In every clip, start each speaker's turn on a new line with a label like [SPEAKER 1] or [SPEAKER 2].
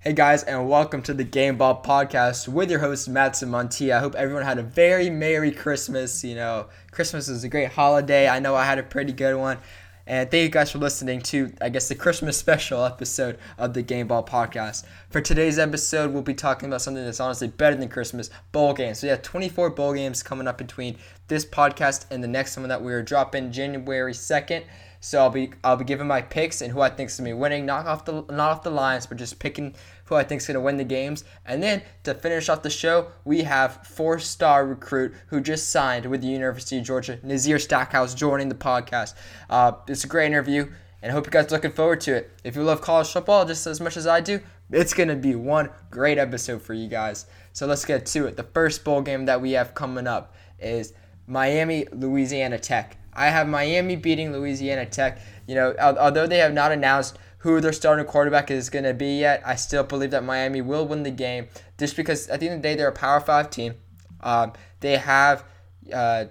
[SPEAKER 1] Hey guys, and welcome to the Game Ball Podcast with your host Matson Montia. I hope everyone had a very Merry Christmas. You know, Christmas is a great holiday. I know I had a pretty good one. And thank you guys for listening to, I guess, the Christmas special episode of the Game Ball Podcast. For today's episode, we'll be talking about something that's honestly better than Christmas bowl games. So, yeah, 24 bowl games coming up between this podcast and the next one that we are dropping January 2nd. So I'll be I'll be giving my picks and who I think is gonna be winning, not off the not off the lines, but just picking who I think is gonna win the games. And then to finish off the show, we have four-star recruit who just signed with the University of Georgia, Nazir Stackhouse, joining the podcast. Uh, it's a great interview, and I hope you guys are looking forward to it. If you love college football just as much as I do, it's gonna be one great episode for you guys. So let's get to it. The first bowl game that we have coming up is Miami, Louisiana Tech. I have Miami beating Louisiana Tech. You know, although they have not announced who their starting quarterback is going to be yet, I still believe that Miami will win the game just because at the end of the day, they're a Power 5 team. Um, they have uh,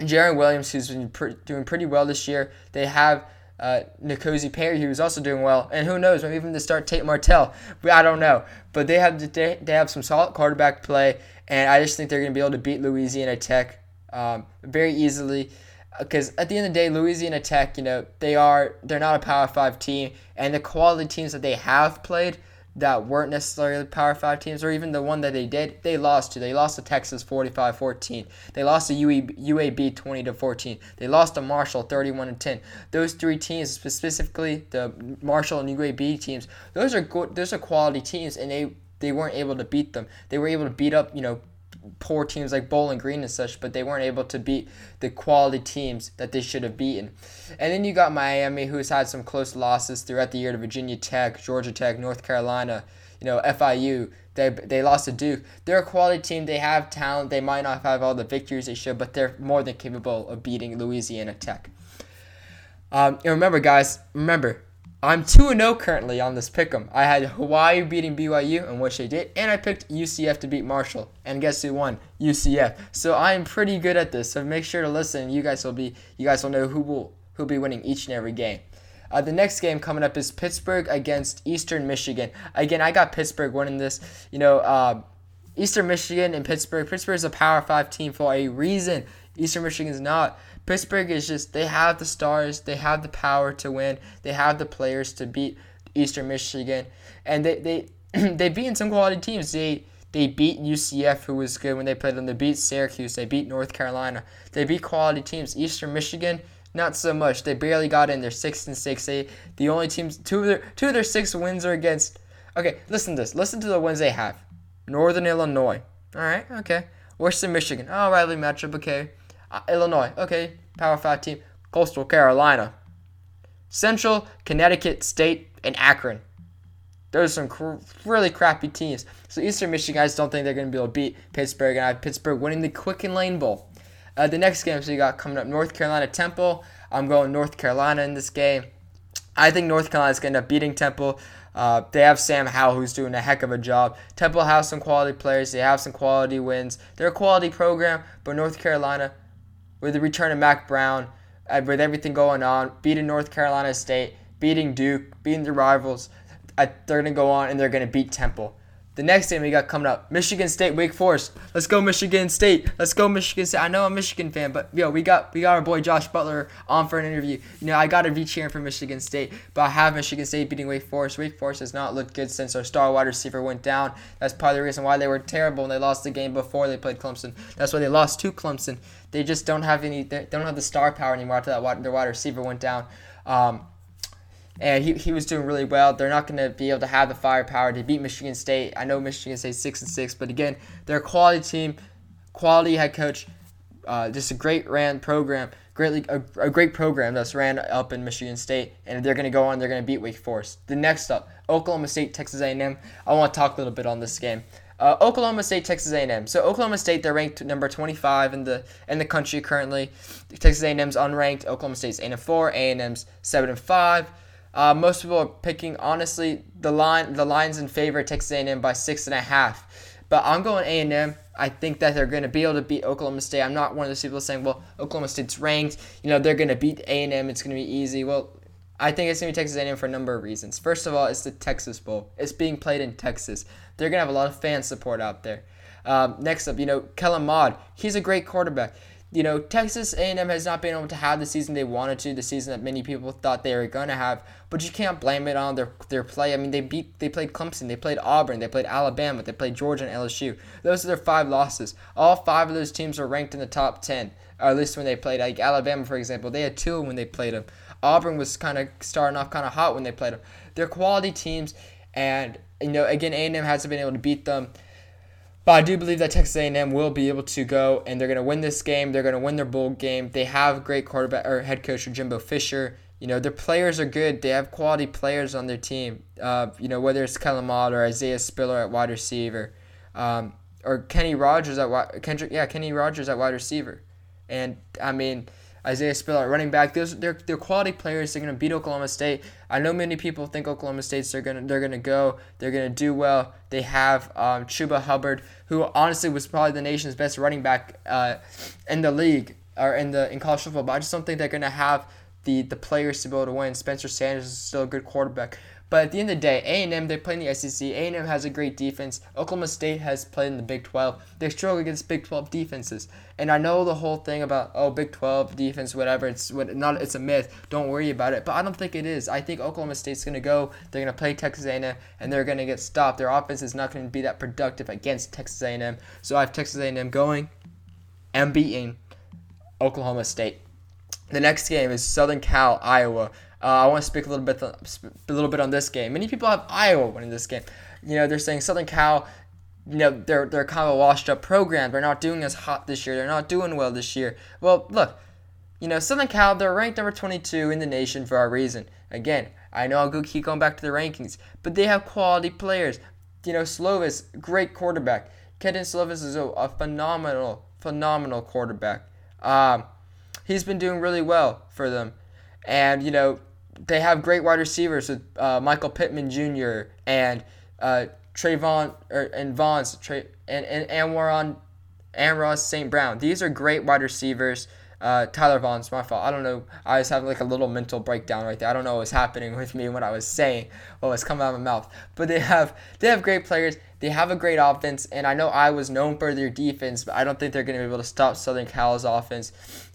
[SPEAKER 1] Jarren Williams, who's been pre- doing pretty well this year. They have uh, Perry, who's also doing well, and who knows, maybe even to start Tate Martell. I don't know, but they have they, they have some solid quarterback play, and I just think they're going to be able to beat Louisiana Tech um, very easily because at the end of the day, Louisiana Tech, you know, they are they're not a Power Five team, and the quality teams that they have played that weren't necessarily Power Five teams, or even the one that they did, they lost to. They lost to Texas 45-14. They lost to UAB 20 to 14. They lost to Marshall 31 to 10. Those three teams, specifically the Marshall and UAB teams, those are good. Those are quality teams, and they they weren't able to beat them. They were able to beat up, you know, poor teams like Bowling Green and such, but they weren't able to beat the quality teams that they should have beaten. And then you got Miami, who's had some close losses throughout the year to Virginia Tech, Georgia Tech, North Carolina, you know, FIU. They, they lost to Duke. They're a quality team. They have talent. They might not have all the victories they should, but they're more than capable of beating Louisiana Tech. Um, and remember, guys, remember, I'm 2 0 currently on this pick'em. I had Hawaii beating BYU, and which they did, and I picked UCF to beat Marshall. And guess who won? UCF. So I am pretty good at this. So make sure to listen. You guys will be you guys will know who will who'll be winning each and every game. Uh, the next game coming up is Pittsburgh against Eastern Michigan. Again, I got Pittsburgh winning this. You know, uh, Eastern Michigan and Pittsburgh. Pittsburgh is a Power Five team for a reason. Eastern Michigan is not. Pittsburgh is just they have the stars, they have the power to win, they have the players to beat Eastern Michigan, and they they they beat some quality teams. They they beat UCF, who was good when they played them. They beat Syracuse. They beat North Carolina. They beat quality teams. Eastern Michigan, not so much. They barely got in. They're six and six. They the only teams two of their two of their six wins are against. Okay, listen to this. Listen to the wins they have. Northern Illinois. All right. Okay. Western Michigan. Oh, Riley matchup. Okay. Uh, Illinois, okay, Power 5 team. Coastal Carolina. Central, Connecticut State, and Akron. Those are some cr- really crappy teams. So Eastern Michigan guys don't think they're going to be able to beat Pittsburgh, and I have Pittsburgh winning the Quicken Lane Bowl. Uh, the next game, so you got coming up North Carolina Temple. I'm going North Carolina in this game. I think North Carolina is going to end up beating Temple. Uh, they have Sam Howell, who's doing a heck of a job. Temple has some quality players. They have some quality wins. They're a quality program, but North Carolina with the return of Mack Brown, uh, with everything going on, beating North Carolina State, beating Duke, beating the rivals, uh, they're going to go on and they're going to beat Temple. The next game we got coming up, Michigan State, Wake Forest. Let's go Michigan State. Let's go Michigan State. I know I'm a Michigan fan, but yo, we got we got our boy Josh Butler on for an interview. You know, I gotta be cheering for Michigan State, but I have Michigan State beating Wake Forest. Wake Forest has not looked good since our star wide receiver went down. That's part of the reason why they were terrible and they lost the game before they played Clemson. That's why they lost to Clemson. They just don't have any. They don't have the star power anymore after that their wide receiver went down. Um, and he, he was doing really well. They're not going to be able to have the firepower to beat Michigan State. I know Michigan State six and six, but again, they're a quality team, quality head coach, uh, just a great ran program, greatly a, a, great program that's ran up in Michigan State, and they're going to go on. They're going to beat Wake Forest. The next up, Oklahoma State, Texas A&M. I want to talk a little bit on this game. Uh, Oklahoma State, Texas A&M. So Oklahoma State, they're ranked number 25 in the in the country currently. Texas A&M's unranked. Oklahoma State's 8 and 4. A&M's 7 and 5. Uh, most people are picking honestly the line the lines in favor of Texas A&M by six and a half, but I'm going A&M. I think that they're going to be able to beat Oklahoma State. I'm not one of those people saying, well, Oklahoma State's ranked. You know, they're going to beat A&M. It's going to be easy. Well, I think it's going to be Texas A&M for a number of reasons. First of all, it's the Texas Bowl. It's being played in Texas. They're going to have a lot of fan support out there. Um, next up, you know, Kellen Mond. He's a great quarterback you know, Texas A&M has not been able to have the season they wanted to, the season that many people thought they were going to have, but you can't blame it on their their play. I mean, they beat they played Clemson, they played Auburn, they played Alabama, they played Georgia and LSU. Those are their five losses. All five of those teams are ranked in the top 10, or at least when they played like Alabama for example, they had two when they played them. Auburn was kind of starting off kind of hot when they played them. They're quality teams and you know, again, A&M hasn't been able to beat them. But I do believe that Texas A&M will be able to go and they're going to win this game. They're going to win their bowl game. They have great quarterback or head coach Jimbo Fisher. You know their players are good. They have quality players on their team. Uh, you know whether it's Kellen Mond or Isaiah Spiller at wide receiver, um, or Kenny Rogers at wide Kendrick yeah Kenny Rogers at wide receiver, and I mean Isaiah Spiller running back. Those they're they're quality players. They're gonna beat Oklahoma State. I know many people think Oklahoma State's they're gonna they're gonna go. They're gonna do well. They have um, Chuba Hubbard, who honestly was probably the nation's best running back uh, in the league or in the in college football. But I just don't think they're gonna have the the players to be able to win. Spencer Sanders is still a good quarterback. But at the end of the day, A&M, they play in the SEC. A&M has a great defense. Oklahoma State has played in the Big 12. They struggle against Big 12 defenses. And I know the whole thing about, oh, Big 12 defense, whatever, it's what not it's a myth. Don't worry about it. But I don't think it is. I think Oklahoma State's going to go. They're going to play Texas A&M, and they're going to get stopped. Their offense is not going to be that productive against Texas A&M. So I have Texas A&M going and beating Oklahoma State. The next game is Southern Cal, Iowa. Uh, I want to speak a little bit a little bit on this game. Many people have Iowa winning this game. You know, they're saying Southern Cal, you know, they're they're kind of a washed up program. They're not doing as hot this year. They're not doing well this year. Well, look, you know, Southern Cal, they're ranked number 22 in the nation for a reason. Again, I know I'll go keep going back to the rankings, but they have quality players. You know, Slovis, great quarterback. Kedon Slovis is a, a phenomenal, phenomenal quarterback. Um, he's been doing really well for them. And, you know, they have great wide receivers with uh, Michael Pittman Jr. and uh, Trayvon or, and Vaughns and and Anwaron and Ross St. Brown. These are great wide receivers. Uh, Tyler Vaughn's my fault. I don't know. I was having like a little mental breakdown right there. I don't know what was happening with me when I was saying what was coming out of my mouth. But they have they have great players. They have a great offense, and I know I was known for their defense, but I don't think they're going to be able to stop Southern Cal's offense.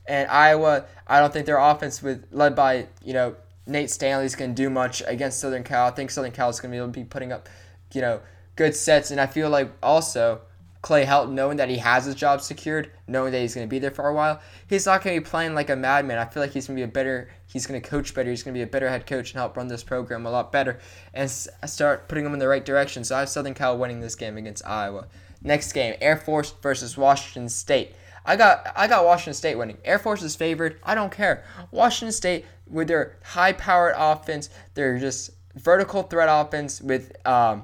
[SPEAKER 1] And Iowa, I don't think their offense with led by you know Nate Stanley's going to do much against Southern Cal. I think Southern Cal is going to be be putting up, you know, good sets. And I feel like also Clay Helton, knowing that he has his job secured, knowing that he's going to be there for a while, he's not going to be playing like a madman. I feel like he's going to be a better, he's going to coach better. He's going to be a better head coach and help run this program a lot better and start putting them in the right direction. So I have Southern Cal winning this game against Iowa. Next game, Air Force versus Washington State. I got I got Washington State winning. Air Force is favored. I don't care. Washington State with their high-powered offense, they're just vertical threat offense with um,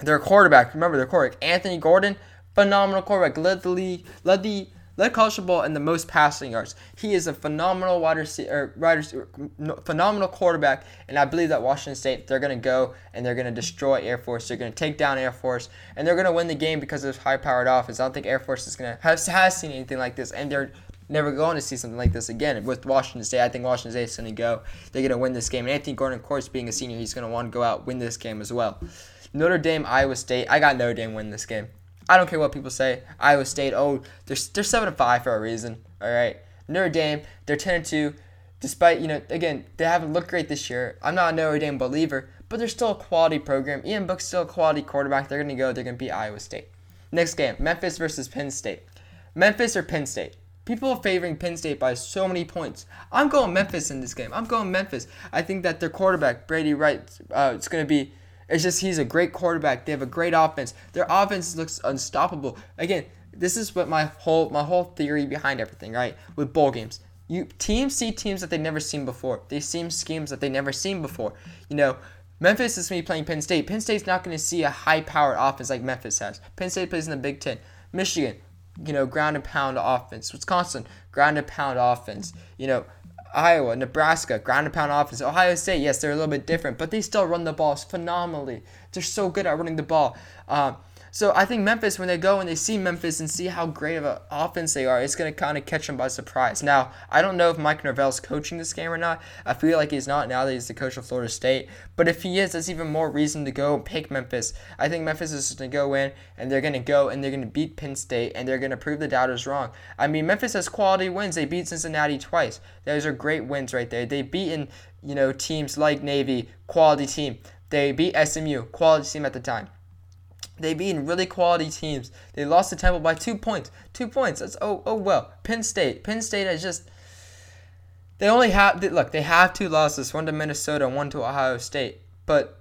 [SPEAKER 1] their quarterback. Remember their quarterback, Anthony Gordon, phenomenal quarterback. Led the league, led the led college football in the most passing yards. He is a phenomenal wide receiver, phenomenal quarterback, and I believe that Washington State they're gonna go and they're gonna destroy Air Force. They're gonna take down Air Force, and they're gonna win the game because of high-powered offense. I don't think Air Force is gonna has has seen anything like this, and they're never going to see something like this again with Washington State. I think Washington State is going to go. They're going to win this game. And Anthony Gordon, of course, being a senior, he's going to want to go out win this game as well. Notre Dame, Iowa State. I got Notre Dame win this game. I don't care what people say. Iowa State, oh, they're, they're 7 and 5 for a reason. All right. Notre Dame, they're 10 and 2. Despite, you know, again, they haven't looked great this year. I'm not a Notre Dame believer, but they're still a quality program. Ian Book's still a quality quarterback. They're going to go. They're going to beat Iowa State. Next game, Memphis versus Penn State. Memphis or Penn State? People are favoring Penn State by so many points. I'm going Memphis in this game. I'm going Memphis. I think that their quarterback, Brady Wright, uh, it's going to be it's just he's a great quarterback. They have a great offense. Their offense looks unstoppable. Again, this is what my whole my whole theory behind everything, right? With bowl games. You teams see teams that they've never seen before. They see schemes that they've never seen before. You know, Memphis is going to be playing Penn State. Penn State's not going to see a high-powered offense like Memphis has. Penn State plays in the Big Ten. Michigan, you know, ground and pound offense. Wisconsin, ground and pound offense. You know, Iowa, Nebraska, ground and pound offense. Ohio State, yes, they're a little bit different, but they still run the balls phenomenally. They're so good at running the ball. Um, so I think Memphis, when they go and they see Memphis and see how great of an offense they are, it's going to kind of catch them by surprise. Now, I don't know if Mike Norvell's coaching this game or not. I feel like he's not now that he's the coach of Florida State. But if he is, that's even more reason to go pick Memphis. I think Memphis is going to go in and they're going to go and they're going to beat Penn State and they're going to prove the doubters wrong. I mean, Memphis has quality wins. They beat Cincinnati twice. Those are great wins right there. They've beaten, you know, teams like Navy, quality team. They beat SMU, quality team at the time. They beat really quality teams. They lost to Temple by two points. Two points. That's oh oh well. Penn State. Penn State has just. They only have look. They have two losses. One to Minnesota, one to Ohio State. But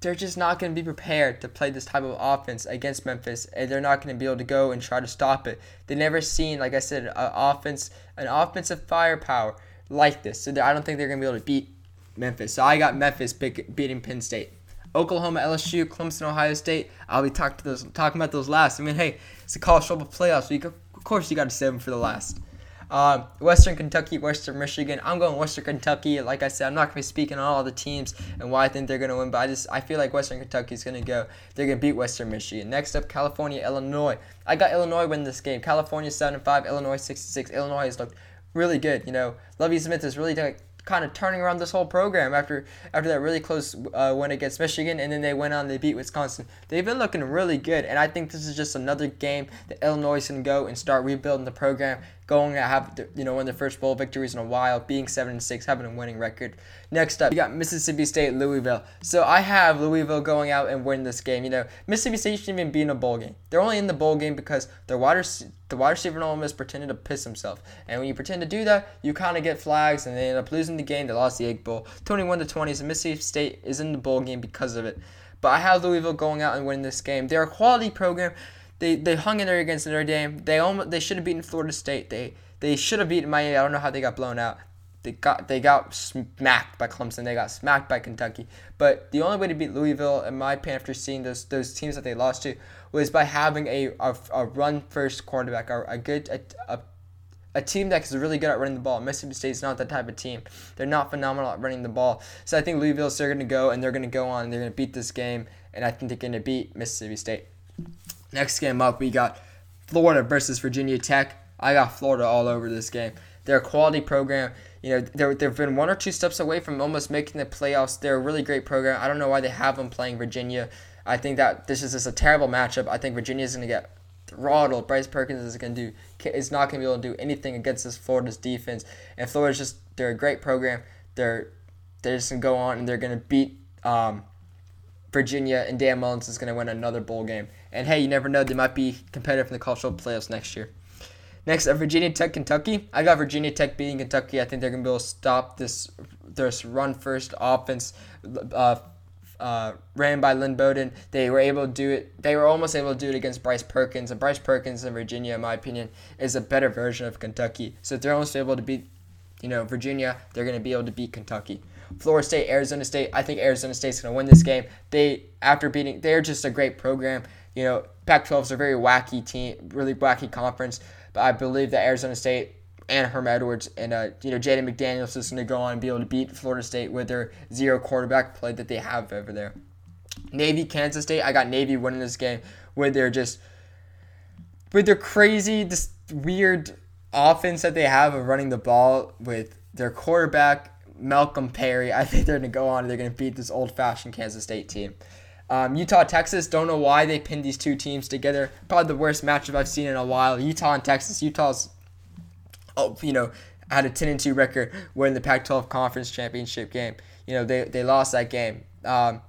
[SPEAKER 1] they're just not going to be prepared to play this type of offense against Memphis, and they're not going to be able to go and try to stop it. They've never seen, like I said, an offense, an offensive firepower like this. So I don't think they're going to be able to beat Memphis. So I got Memphis beating Penn State. Oklahoma, LSU, Clemson, Ohio State. I'll be talking those, talking about those last. I mean, hey, it's a college football playoffs, so of course you got to save them for the last. Um, Western Kentucky, Western Michigan. I'm going Western Kentucky. Like I said, I'm not going to be speaking on all the teams and why I think they're going to win, but I just I feel like Western Kentucky is going to go. They're going to beat Western Michigan. Next up, California, Illinois. I got Illinois win this game. California 7 5, Illinois 66. Illinois has looked really good. You know, Lovie Smith is really like kind of turning around this whole program after after that really close uh, win against Michigan, and then they went on they beat Wisconsin. They've been looking really good, and I think this is just another game that Illinois can go and start rebuilding the program, going to have you know one of their first bowl victories in a while, being seven and six, having a winning record. Next up, you got Mississippi State, Louisville. So I have Louisville going out and win this game. You know, Mississippi State shouldn't even be in a bowl game. They're only in the bowl game because their wide the wide receiver Ole Miss pretended to piss himself. And when you pretend to do that, you kind of get flags, and they end up losing the game. They lost the Egg Bowl, 21 to 20. So Mississippi State is in the bowl game because of it. But I have Louisville going out and winning this game. They're a quality program. They they hung in there against Notre Dame. They almost they should have beaten Florida State. They they should have beaten Miami. I don't know how they got blown out. They got they got smacked by Clemson. They got smacked by Kentucky. But the only way to beat Louisville, in my opinion, after seeing those those teams that they lost to, was by having a a, a run first quarterback, a, a good a, a a team that is really good at running the ball. Mississippi State's not that type of team. They're not phenomenal at running the ball. So I think Louisville's they're going to go and they're going to go on and they're going to beat this game. And I think they're going to beat Mississippi State. Next game up, we got Florida versus Virginia Tech. I got Florida all over this game. They're a quality program. You know, they're, they've been one or two steps away from almost making the playoffs. They're a really great program. I don't know why they have them playing Virginia. I think that this is just a terrible matchup. I think Virginia is going to get throttled. Bryce Perkins is going to do is not going to be able to do anything against this Florida's defense. And Florida's just they're a great program. They're they're just going to go on and they're going to beat um, Virginia. And Dan Mullins is going to win another bowl game. And hey, you never know. They might be competitive in the cultural playoffs next year. Next, up, Virginia Tech, Kentucky. I got Virginia Tech beating Kentucky. I think they're gonna be able to stop this this run first offense. Uh, uh, ran by Lynn Bowden. They were able to do it. They were almost able to do it against Bryce Perkins. And Bryce Perkins in Virginia, in my opinion, is a better version of Kentucky. So if they're almost able to beat, you know, Virginia, they're going to be able to beat Kentucky. Florida State, Arizona State. I think Arizona State's going to win this game. They after beating, they're just a great program. You know, Pac-12 is a very wacky team, really wacky conference. But I believe that Arizona State and Herm Edwards and uh, you know Jaden McDaniels is going to go on and be able to beat Florida State with their zero quarterback play that they have over there. Navy, Kansas State. I got Navy winning this game with their just with their crazy, this weird offense that they have of running the ball with their quarterback Malcolm Perry. I think they're going to go on they're going to beat this old-fashioned Kansas State team. Um, Utah, Texas. Don't know why they pinned these two teams together. Probably the worst matchup I've seen in a while. Utah and Texas. Utah's oh, you know, had a 10 and 2 record winning the Pac 12 conference championship game. You know, they, they lost that game. Um,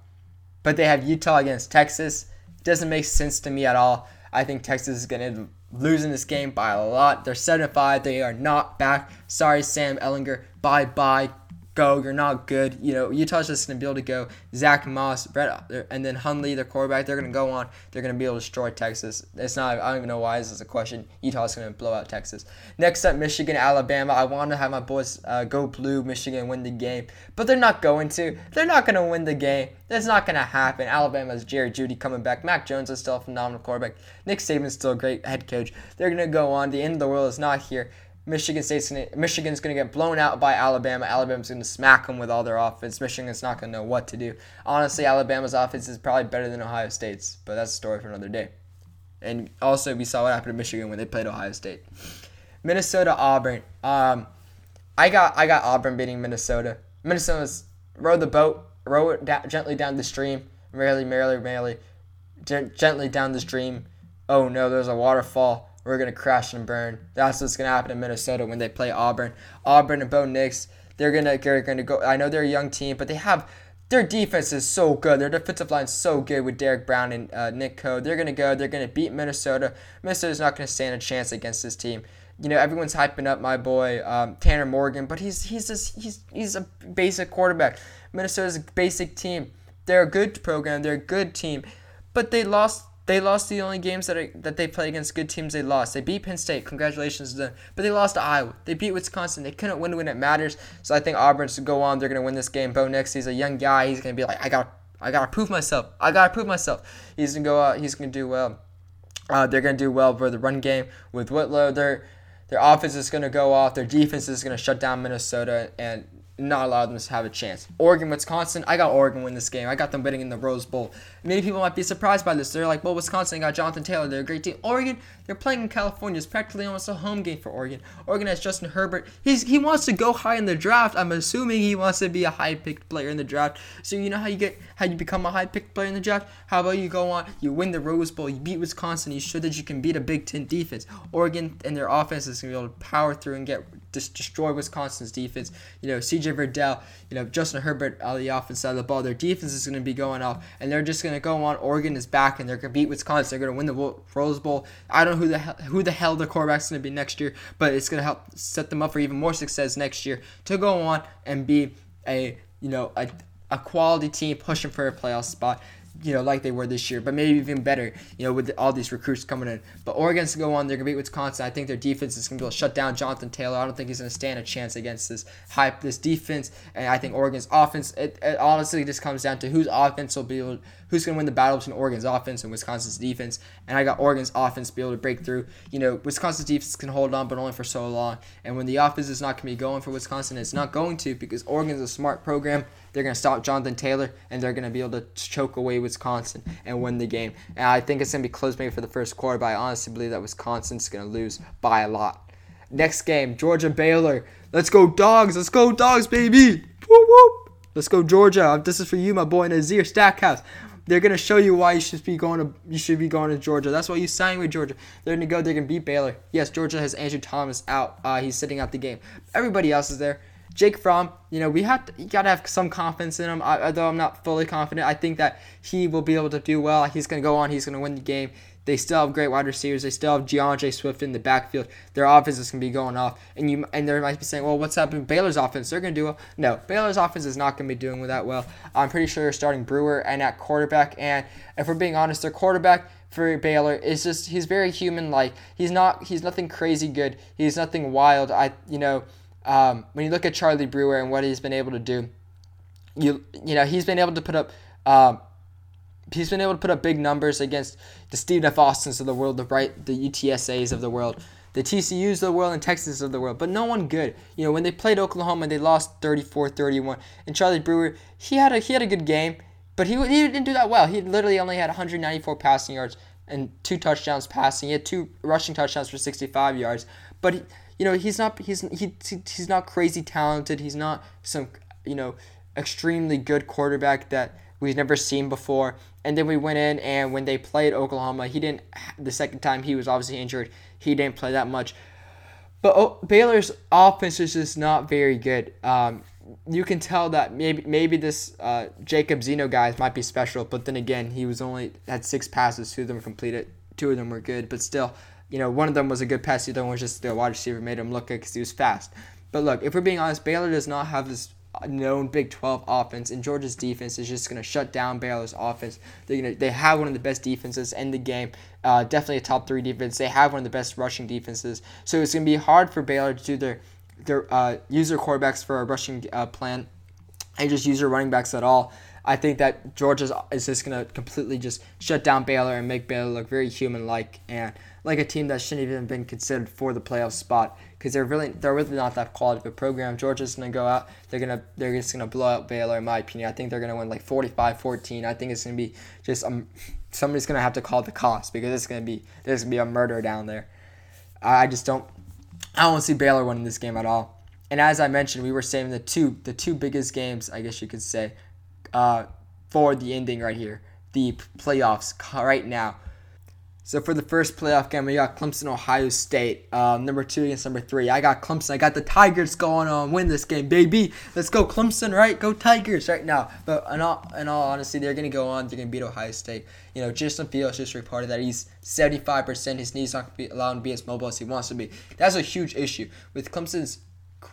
[SPEAKER 1] but they have Utah against Texas. Doesn't make sense to me at all. I think Texas is going to lose in this game by a lot. They're 7 5. They are not back. Sorry, Sam Ehlinger. Bye bye go. You're not good. You know, Utah's just going to be able to go. Zach Moss, Brett, and then Huntley, their quarterback, they're going to go on. They're going to be able to destroy Texas. It's not, I don't even know why this is a question. Utah's going to blow out Texas. Next up, Michigan, Alabama. I want to have my boys uh, go blue, Michigan win the game, but they're not going to. They're not going to win the game. That's not going to happen. Alabama's Jerry Jeudy coming back. Mac Jones is still a phenomenal quarterback. Nick Saban's still a great head coach. They're going to go on. The end of the world is not here Michigan State's gonna Michigan's gonna get blown out by Alabama. Alabama's gonna smack them with all their offense. Michigan's not gonna know what to do. Honestly, Alabama's offense is probably better than Ohio State's, but that's a story for another day. And also, we saw what happened to Michigan when they played Ohio State. Minnesota Auburn. Um, I got I got Auburn beating Minnesota. Minnesota's row the boat, row it da- gently down the stream, merrily, merrily, merrily, gently down the stream. Oh no, there's a waterfall we're gonna crash and burn. That's what's gonna happen in Minnesota when they play Auburn. Auburn and Bo Nix, they're gonna they're gonna go. I know they're a young team, but they have their defense is so good. Their defensive line is so good with Derrick Brown and uh, Nick Coe. They're gonna go. They're gonna beat Minnesota. Minnesota's not gonna stand a chance against this team. You know everyone's hyping up my boy um, Tanner Morgan, but he's he's just, he's he's a basic quarterback. Minnesota's a basic team. They're a good program. They're a good team, but they lost they lost the only games that are, that they play against good teams. They lost. They beat Penn State. Congratulations to them. But they lost to Iowa. They beat Wisconsin. They couldn't win when it matters. So I think Auburn's to go on. They're gonna win this game. Bo Nix, he's a young guy. He's gonna be like, I got, I gotta prove myself. I gotta prove myself. He's gonna go out. He's gonna do well. Uh, they're gonna do well for the run game with Whitlow. Their their offense is gonna go off. Their defense is gonna shut down Minnesota, and not allow them to have a chance. Oregon, Wisconsin, I got Oregon win this game. I got them winning in the Rose Bowl. Many people might be surprised by this. They're like, well, Wisconsin got Jonathan Taylor. They're a great team. Oregon, they're playing in California. It's practically almost a home game for Oregon. Oregon has Justin Herbert. He's he wants to go high in the draft. I'm assuming he wants to be a high picked player in the draft. So you know how you get how you become a high picked player in the draft? How about you go on, you win the Rose Bowl, you beat Wisconsin, you show that you can beat a Big Ten defense. Oregon and their offense is gonna be able to power through and get just destroy Wisconsin's defense. You know, CJ Verdell, you know, Justin Herbert of the offense side of the ball. Their defense is gonna be going off, and they're just gonna go on. Oregon is back, and they're gonna beat Wisconsin. They're gonna win the Rose Bowl. I don't know who the hell, who the hell the quarterback's going to be next year, but it's going to help set them up for even more success next year to go on and be a you know a, a quality team pushing for a playoff spot you know, like they were this year, but maybe even better, you know, with all these recruits coming in. But Oregon's going to go on, they're gonna beat Wisconsin. I think their defense is gonna be able to shut down Jonathan Taylor. I don't think he's gonna stand a chance against this hype, this defense. And I think Oregon's offense, it, it honestly just comes down to whose offense will be able, who's gonna win the battle between Oregon's offense and Wisconsin's defense. And I got Oregon's offense to be able to break through. You know, Wisconsin's defense can hold on, but only for so long. And when the offense is not gonna be going for Wisconsin, it's not going to because Oregon's a smart program. They're going to stop Jonathan Taylor, and they're going to be able to choke away Wisconsin and win the game. And I think it's going to be close maybe for the first quarter, but I honestly believe that Wisconsin's going to lose by a lot. Next game, Georgia Baylor. Let's go dogs. Let's go dogs, baby. Whoop, whoop. Let's go Georgia. This is for you, my boy Nazir Stackhouse. They're gonna show you why you should be going to you should be going to Georgia. That's why you signed with Georgia. They're gonna go. They're gonna beat Baylor. Yes, Georgia has Andrew Thomas out. Uh, he's sitting out the game. Everybody else is there. Jake Fromm, you know, we have to, you gotta have some confidence in him. I, although I'm not fully confident, I think that he will be able to do well. He's gonna go on. He's gonna win the game. They still have great wide receivers. They still have D'Andre Swift in the backfield. Their offense is gonna be going off. And you and they might be saying, well, what's happening? Baylor's offense, they're gonna do well. No, Baylor's offense is not gonna be doing that well. I'm pretty sure they're starting Brewer and at quarterback. And if we're being honest, their quarterback for Baylor is just he's very human like. He's not he's nothing crazy good. He's nothing wild. I you know um, when you look at Charlie Brewer and what he's been able to do, you you know he's been able to put up um, he's been able to put up big numbers against the Stephen F. Austins of the world, the right the UTSA's of the world, the TCU's of the world, and Texas of the world. But no one good. You know when they played Oklahoma, they lost 34-31. And Charlie Brewer, he had a he had a good game, but he he didn't do that well. He literally only had 194 passing yards and two touchdowns passing. He had two rushing touchdowns for 65 yards, but. He, you know he's not he's he, he's not crazy talented. He's not some you know extremely good quarterback that we've never seen before. And then we went in and when they played Oklahoma, he didn't the second time he was obviously injured. He didn't play that much. But oh, Baylor's offense is just not very good. Um, you can tell that maybe maybe this uh, Jacob Zeno guy might be special, but then again, he was only had six passes, two of them completed, two of them were good, but still, you know, one of them was a good pass. The other one was just the wide receiver made him look good because he was fast. But look, if we're being honest, Baylor does not have this known Big 12 offense, and Georgia's defense is just going to shut down Baylor's offense. They're gonna, they have one of the best defenses in the game, uh, definitely a top three defense. They have one of the best rushing defenses, so it's going to be hard for Baylor to do their their uh, use their quarterbacks for a rushing uh, plan and just use your running backs at all. I think that Georgia is just gonna completely just shut down Baylor and make Baylor look very human-like and like a team that shouldn't even been considered for the playoff spot because they're really they're really not that quality of a program. Georgia's gonna go out, they're gonna they're just gonna blow out Baylor in my opinion. I think they're gonna win like 45-14. I think it's gonna be just um somebody's gonna have to call the cost because it's gonna be there's gonna be a murder down there. I just don't I don't see Baylor winning this game at all. And as I mentioned, we were saving the two the two biggest games, I guess you could say, uh, for the ending right here, the playoffs right now. So for the first playoff game, we got Clemson, Ohio State, uh, number two against number three. I got Clemson. I got the Tigers going on, win this game, baby. Let's go Clemson, right? Go Tigers right now. But in all, in all honesty, they're gonna go on. They're gonna beat Ohio State. You know, Justin Fields just reported that he's 75%. His knees not allowed to be as mobile as he wants to be. That's a huge issue with Clemson's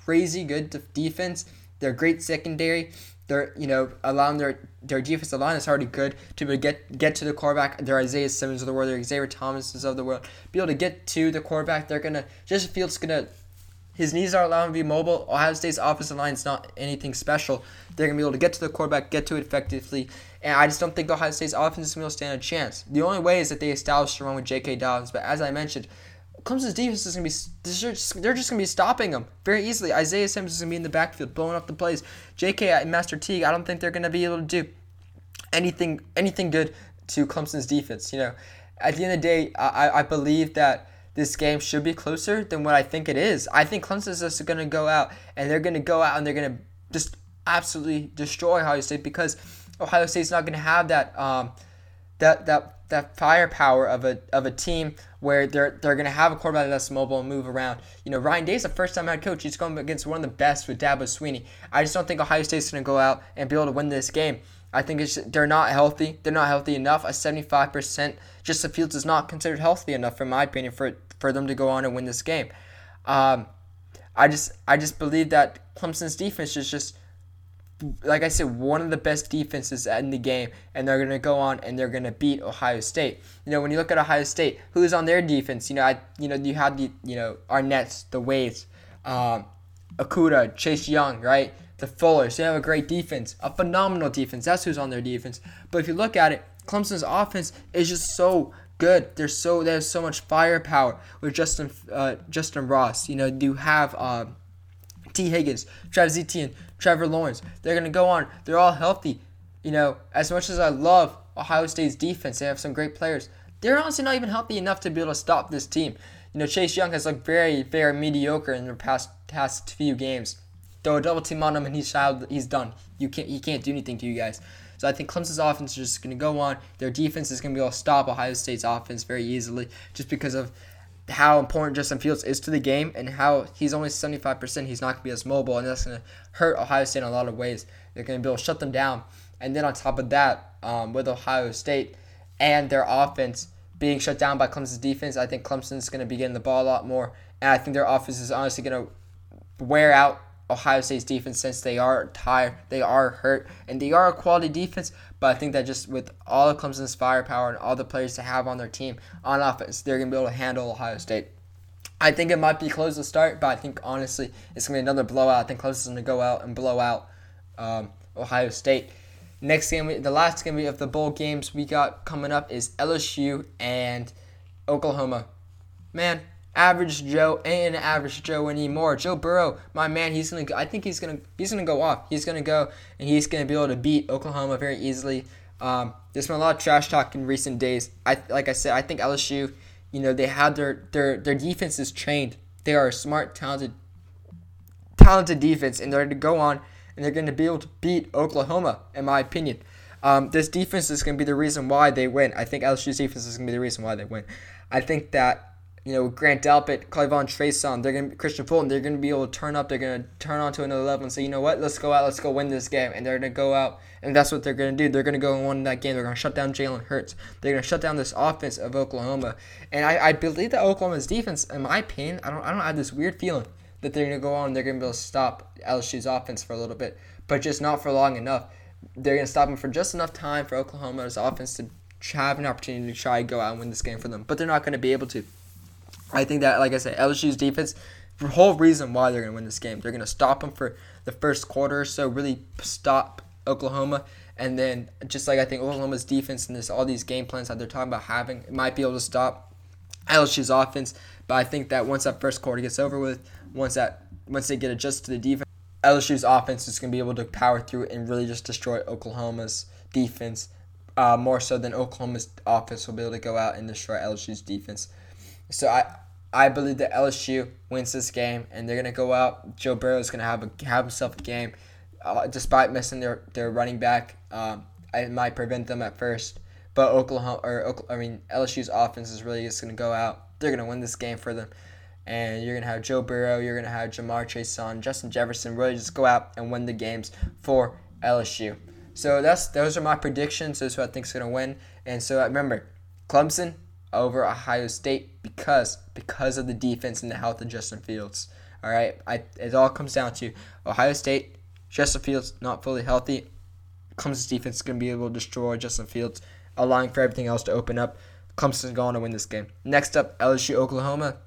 [SPEAKER 1] crazy good defense. They're great secondary they're you know allowing their their defensive line is already good to get get to the quarterback. Their Isaiah Simmons of the world, their Xavier Thomas of the world, be able to get to the quarterback. They're gonna just Fields gonna his knees are allowing him to be mobile. Ohio State's offensive line is not anything special. They're gonna be able to get to the quarterback, get to it effectively, and I just don't think Ohio State's offense is gonna stand a chance. The only way is that they establish the run with J.K. Dobbins, but as I mentioned, Clemson's defense is going to be, they're just going to be stopping them very easily. Isaiah Simmons is going to be in the backfield, blowing up the plays. J.K. and Master Teague, I don't think they're going to be able to do anything anything good to Clemson's defense. You know, at the end of the day, I, I believe that this game should be closer than what I think it is. I think Clemson's just going to go out and they're going to go out and they're going to just absolutely destroy Ohio State because Ohio State's not going to have that um, that that that firepower of a of a team where they're they're gonna have a quarterback that's mobile and move around. You know, Ryan Day's a first time head coach. He's going against one of the best with Dabo Swinney. I just don't think Ohio State's gonna go out and be able to win this game. I think it's they're not healthy. They're not healthy enough. A 75% Justin Fields is not considered healthy enough, in my opinion, for for them to go on and win this game. Um, I just I just believe that Clemson's defense is just like I said, one of the best defenses in the game, and they're gonna go on and they're gonna beat Ohio State. You know, when you look at Ohio State, who's on their defense? You know, I, you know, you have the, you know, Arnett's, the Waves, um, Okudah, Chase Young, right? The Fullers. They have a great defense, a phenomenal defense. That's who's on their defense. But if you look at it, Clemson's offense is just so good. They're so they have so much firepower with Justin uh, Justyn Ross. You know, you have. Um, Tee Higgins, Travis Etienne, Trevor Lawrence. They're going to go on. They're all healthy. You know, as much as I love Ohio State's defense, they have some great players. They're honestly not even healthy enough to be able to stop this team. You know, Chase Young has looked very, very mediocre in the past past few games. Throw a double team on him and he's he's done. You can't he can't do anything to you guys. So I think Clemson's offense is just going to go on. Their defense is going to be able to stop Ohio State's offense very easily, just because of how important Justin Fields is to the game and how he's only 75%. He's not going to be as mobile, and that's going to hurt Ohio State in a lot of ways. They're going to be able to shut them down. And then on top of that, um, with Ohio State and their offense being shut down by Clemson's defense, I think Clemson's going to be getting the ball a lot more. And I think their offense is honestly going to wear out Ohio State's defense since they are tired, they are hurt, and they are a quality defense. But I think that just with all of Clemson's firepower and all the players they have on their team on offense, they're gonna be able to handle Ohio State. I think it might be close to start, but I think honestly it's gonna be another blowout. I think Clemson's gonna go out and blow out um, Ohio State. Next game, the last game of the bowl games we got coming up is LSU and Oklahoma. Man, average Joe ain't an average Joe anymore. Joe Burrow, my man, he's gonna. I think he's gonna. He's gonna go off. He's gonna go and he's gonna be able to beat Oklahoma very easily. Um, there's been a lot of trash talk in recent days. I like I said, I think LSU, you know, they have their their their defense is trained. They are a smart, talented, talented defense, and they're going to go on and they're going to be able to beat Oklahoma, in my opinion. Um, this defense is going to be the reason why they win. I think LSU's defense is going to be the reason why they win. I think that you know, Grant Delpit, K'Lavon Chaisson, they're gonna Kristian Fulton, they're gonna be able to turn up, they're gonna turn on to another level and say, you know what, let's go out, let's go win this game. And they're gonna go out and that's what they're gonna do. They're gonna go and win that game. They're gonna shut down Jalen Hurts. They're gonna shut down this offense of Oklahoma. And I, I believe that Oklahoma's defense, in my opinion, I don't I don't have this weird feeling that they're gonna go on and they're gonna be able to stop LSU's offense for a little bit, but just not for long enough. They're gonna stop them for just enough time for Oklahoma's offense to have an opportunity to try and go out and win this game for them. But they're not gonna be able to. I think that, like I said, LSU's defense, the whole reason why they're going to win this game, they're going to stop them for the first quarter or so, really stop Oklahoma, And then just like I think Oklahoma's defense and there's all these game plans that they're talking about having, might be able to stop LSU's offense. But I think that once that first quarter gets over with, once that once they get adjusted to the defense, LSU's offense is going to be able to power through and really just destroy Oklahoma's defense uh, more so than Oklahoma's offense will be able to go out and destroy LSU's defense. So I I believe that LSU wins this game and they're gonna go out. Joe Burrow is gonna have a, have himself a game, uh, despite missing their their running back. Um, it might prevent them at first, but Oklahoma or I mean LSU's offense is really just gonna go out. They're gonna win this game for them, and you're gonna have Joe Burrow. You're gonna have Ja'Marr Chase on Justin Jefferson. Really just go out and win the games for LSU. So that's those are my predictions. Those who I think is gonna win. And so remember, Clemson over Ohio State because because of the defense and the health of Justin Fields. All right, I, it all comes down to Ohio State. Justin Fields not fully healthy. Clemson's defense is going to be able to destroy Justin Fields, allowing for everything else to open up. Clemson's going to win this game. Next up, LSU Oklahoma.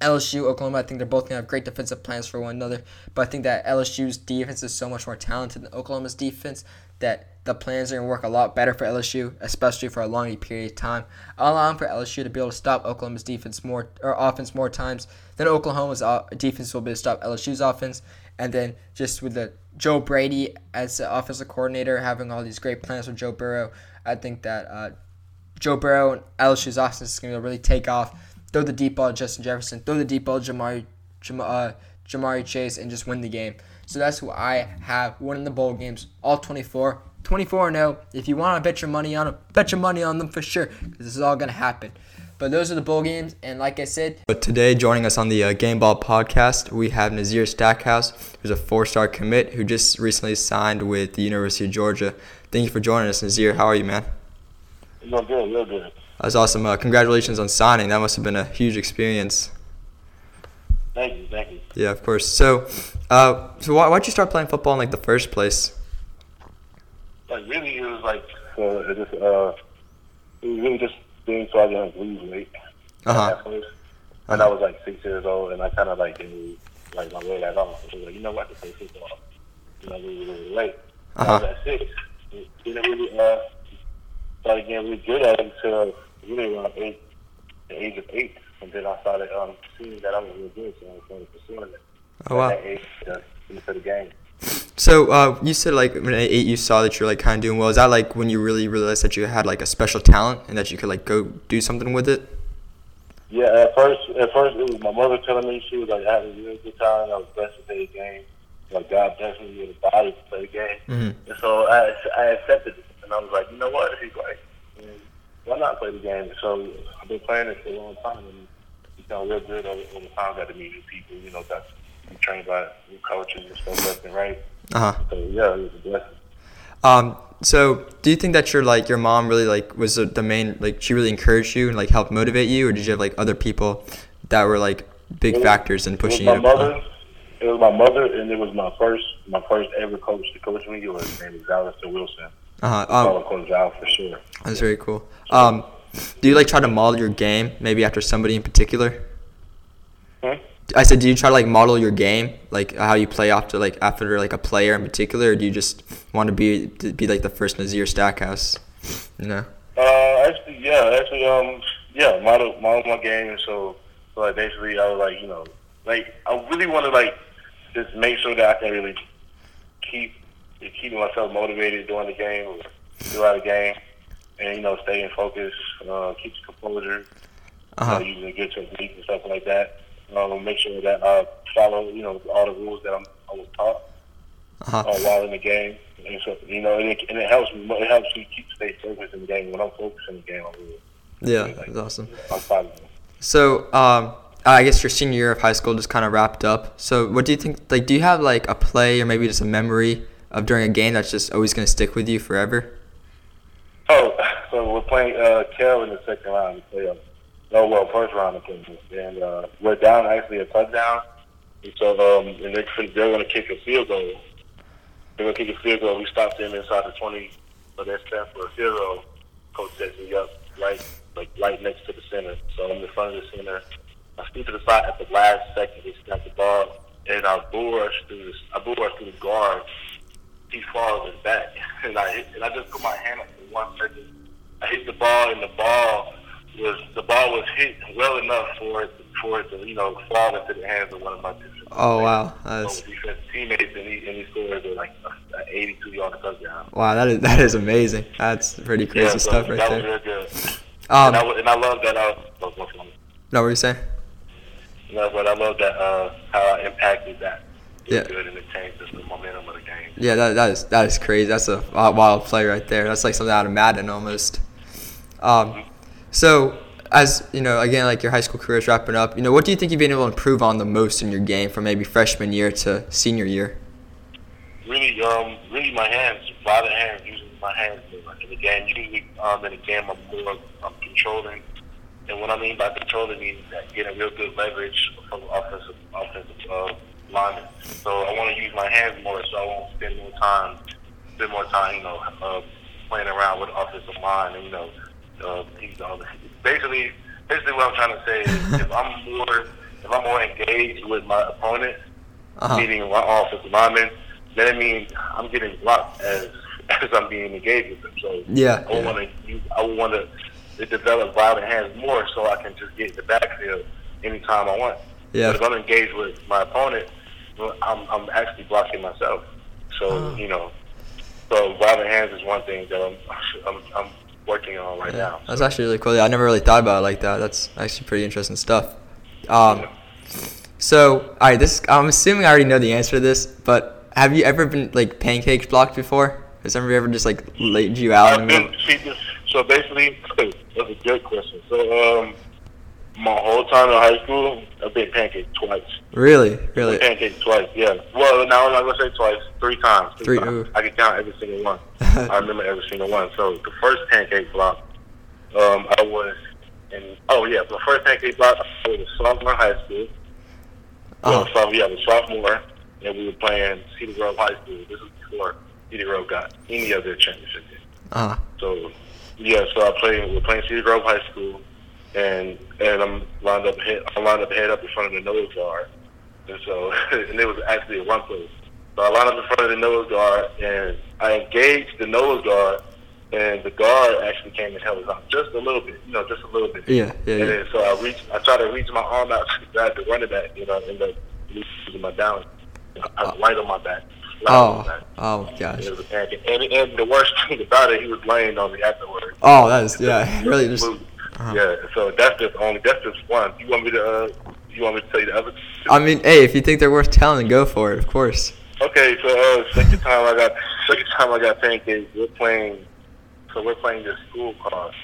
[SPEAKER 1] LSU, Oklahoma, I think they're both going to have great defensive plans for one another. But I think that LSU's defense is so much more talented than Oklahoma's defense that the plans are going to work a lot better for LSU, especially for a long period of time, allowing for LSU to be able to stop Oklahoma's defense more or offense more times than Oklahoma's uh, defense will be able to stop LSU's offense. And then just with the Joe Brady as the offensive coordinator having all these great plans with Joe Burrow, I think that uh, Joe Burrow and LSU's offense is going to really take off. Throw the deep ball to Justin Jefferson, throw the deep ball to Jamari, Jam- uh, Ja'Marr Chase, and just win the game. So that's who I have winning the bowl games, all 24. 24 0. If you want to bet your money on them, bet your money on them for sure, because this is all going to happen. But those are the bowl games, and like I said.
[SPEAKER 2] But today, joining us on the uh, Game Ball podcast, we have Nazir Stackhouse, who's a four star commit who just recently signed with the University of Georgia. Thank you for joining us, Nazir. How are you, man?
[SPEAKER 3] Real good, real good.
[SPEAKER 2] That's awesome. Uh, congratulations on signing. That must have been a huge experience.
[SPEAKER 3] Thank you, thank you.
[SPEAKER 2] Yeah, of course. So, uh, so why, why'd you start playing football in like the first place?
[SPEAKER 3] Like really, it was like uh, it just uh, it was really just being so I didn't lose weight.
[SPEAKER 2] Uh huh.
[SPEAKER 3] When I was like six years old, and I kind of like didn't like my weight at all. So I was like, you know what, I can play football. You know, really, really late.
[SPEAKER 2] Uh huh.
[SPEAKER 3] at six. Didn't really uh started getting really good at it until really around eight, the age of eight, and then I started um seeing that I was really good, so I started pursuing it.
[SPEAKER 2] Oh wow.
[SPEAKER 3] At age, uh, into the game.
[SPEAKER 2] So uh, you said like when at eight you saw that you're like kind of doing well. Is that like when you really realized that you had like a special talent and that you could like go do something with it?
[SPEAKER 3] Yeah, at first, at first it was my mother telling me she was like, I had a really good time. I was blessed to play the game. Like God blessed me with a body to play the game.
[SPEAKER 2] Mm-hmm.
[SPEAKER 3] And so I, I accepted it, and I was like, you know what? He's like, why not play the game? So I've been playing it for a long time, and become real good over, over time. Got to meet new people, you know, got to be trained by new coaches and stuff left and right.
[SPEAKER 2] Uh huh.
[SPEAKER 3] So yeah, it was a blessing.
[SPEAKER 2] Um. So do you think that your like your mom really like was the, the main like she really encouraged you and like helped motivate you, or did you have like other people that were like big
[SPEAKER 3] was-
[SPEAKER 2] factors in pushing
[SPEAKER 3] it
[SPEAKER 2] you?
[SPEAKER 3] was my
[SPEAKER 2] to play?
[SPEAKER 3] mother. It was my mother, and it was my first, my first ever coach to coach me. It was his name is Alistair Wilson.
[SPEAKER 2] Uh-huh. Um,
[SPEAKER 3] Coach Al for sure.
[SPEAKER 2] that's very cool. Um, do you like try to model your game maybe after somebody in particular?
[SPEAKER 3] Hmm?
[SPEAKER 2] I said, do you try to like model your game, like how you play after like after like a player in particular, or do you just want to be to be like the first Nazir Stackhouse? You know.
[SPEAKER 3] Uh, actually, yeah, actually, um, yeah, model, model my game, and so, so like basically, I was like, you know, like I really want to like just make sure that I can really keep keep myself motivated during the game or throughout the game, and you know, stay in focus, uh, keep the composure,
[SPEAKER 2] Uh
[SPEAKER 3] you know,
[SPEAKER 2] huh.
[SPEAKER 3] using good technique and stuff like that. Um, make sure that I follow, you know, all the rules that I'm, I was taught
[SPEAKER 2] Uh huh.
[SPEAKER 3] uh, while in the game. And so, you know, and it, and it helps me. It helps me keep stay focused in the game. When I'm focused in the game, I'm really,
[SPEAKER 2] Yeah, that's awesome.
[SPEAKER 3] I'm proud of.
[SPEAKER 2] So, um, I guess your senior year of high school just kind of wrapped up. So, what do you think? Like, do you have like a play or maybe just a memory of during a game that's just always gonna stick with you forever?
[SPEAKER 3] Oh, so we're playing uh, Kel in the second round of playoffs. No, well, first round of playoffs, and uh, we're down actually a touchdown. And so, um, and they're, they're going to kick a field goal. They're going to kick a field goal. We stopped them inside the twenty, so they're set for a goal. Coach sets me up right, like right next to the center. So I'm in front of the center. I speed to the side at the last second. They snap the ball, and I bull rush through. I through the guard. He falls his back. and I hit, and I just put my hand up for one second. I hit the ball, and the ball was the ball was hit well enough for it for it to you know fall into the hands of one of my defensive
[SPEAKER 1] Oh wow, that's
[SPEAKER 3] defensive teammates, and he and he scored like an 82 yard touchdown.
[SPEAKER 1] wow. That is that is amazing. That's pretty crazy
[SPEAKER 3] yeah, so
[SPEAKER 1] stuff right
[SPEAKER 3] that was
[SPEAKER 1] there.
[SPEAKER 3] real good.
[SPEAKER 1] Um,
[SPEAKER 3] and, I, and I love that. Uh, oh, what's wrong?
[SPEAKER 1] no, what were you saying?
[SPEAKER 3] Know, but I love that uh, how I impacted that.
[SPEAKER 1] Yeah.
[SPEAKER 3] good and it changed the momentum of the game.
[SPEAKER 1] Yeah, that, that is that is crazy. That's a wild, play right there. That's like something out of Madden almost. Um, so as you know, again, like your high school career is wrapping up. You know, what do you think you've been able to improve on the most in your game from maybe freshman year to senior year?
[SPEAKER 3] Really, um, really my hands, a lot of hands, using my hands more in the game. Usually, um, in the game, I'm more, I'm controlling. And what I mean by controlling means that getting real good leverage from offensive, offensive uh, linemen. So I want to use my hands more, so I won't spend more time, spend more time, you know, uh, playing around with the offensive line. And you know, uh, you know, basically, basically what I'm trying to say is, if I'm more, if I'm more engaged with my opponent,
[SPEAKER 1] Uh-huh.
[SPEAKER 3] meaning my offensive lineman, then it means I'm getting blocked as as I'm being engaged with them. So
[SPEAKER 1] Yeah,
[SPEAKER 3] I
[SPEAKER 1] yeah.
[SPEAKER 3] want to I want to develop violent hands more so I can just get in the backfield anytime I want.
[SPEAKER 1] Yeah.
[SPEAKER 3] But if I'm engaged with my opponent, I'm I'm actually blocking myself. So
[SPEAKER 1] Oh.
[SPEAKER 3] you know, so violent hands is one thing that I'm I'm, I'm working on right
[SPEAKER 1] Yeah,
[SPEAKER 3] now.
[SPEAKER 1] that's actually really cool. Yeah, I never really thought about it like that. That's actually pretty interesting stuff. Um, so, all right, this I'm assuming I already know the answer to this, but have you ever been like pancakes blocked before? Has somebody ever just like laid you out?
[SPEAKER 3] been, see, so basically, that's a good question. So, um, my whole time in high school, I've been pancaked twice.
[SPEAKER 1] Really, really.
[SPEAKER 3] Pancaked twice, yeah. Well, now I'm not gonna say twice, three times.
[SPEAKER 1] Three,
[SPEAKER 3] times. I can count every single one. I remember every single one. So the first pancake block, um, I was in. Oh yeah, the first pancake block, I was a sophomore in high school.
[SPEAKER 1] Uh-huh.
[SPEAKER 3] Well, so yeah, I was sophomore, and we were playing Cedar Grove High School. This was before Cedar Grove got any of their championship games.
[SPEAKER 1] Uh,
[SPEAKER 3] So yeah, so I played. We're playing Cedar Grove High School, and and I'm lined up head. I'm lined up head up in front of the nose guard, and so and it was actually a run play. So I lined up in front of the nose guard, and I engaged the nose guard, and the guard actually came and held us out just a little bit, you know, just a little bit.
[SPEAKER 1] yeah, yeah,
[SPEAKER 3] And
[SPEAKER 1] yeah.
[SPEAKER 3] then so I reached, I tried to reach my arm out to grab the running back, you know, and losing my balance. I was oh. light on my back. Light on my
[SPEAKER 1] Oh,
[SPEAKER 3] back.
[SPEAKER 1] oh, oh gosh.
[SPEAKER 3] It was a pancake. And, and the worst thing about it, he was laying on me afterwards.
[SPEAKER 1] Oh, that is yeah, really just. Uh-huh.
[SPEAKER 3] Yeah, so that's just only that's just one. You want me to uh, you want me to tell you the other? two?
[SPEAKER 1] I mean, hey, if you think they're worth telling, go for it, of course.
[SPEAKER 3] Okay, so uh, second time I got second time I got pancakes. We're playing, so we're playing this school called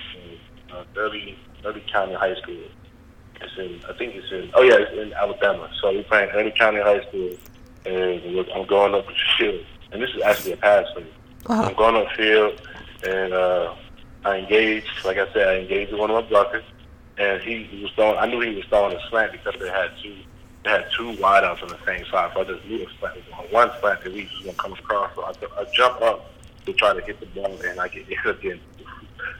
[SPEAKER 3] uh, Derby Derby County High School. It's in I think it's in oh yeah it's in Alabama. So we're playing Derby County High School, and we're, I'm going up the field, and this is actually a pass play.
[SPEAKER 1] Uh-huh.
[SPEAKER 3] I'm going up field, and uh, I engaged. Like I said, I engaged with one of my blockers, and he, was throwing. I knew he was throwing a slant because they had two. They had two wideouts on the same side, so I just knew a slant was on one slant that he was going to come across. So I, I jump up to try to hit the ball, and I get getting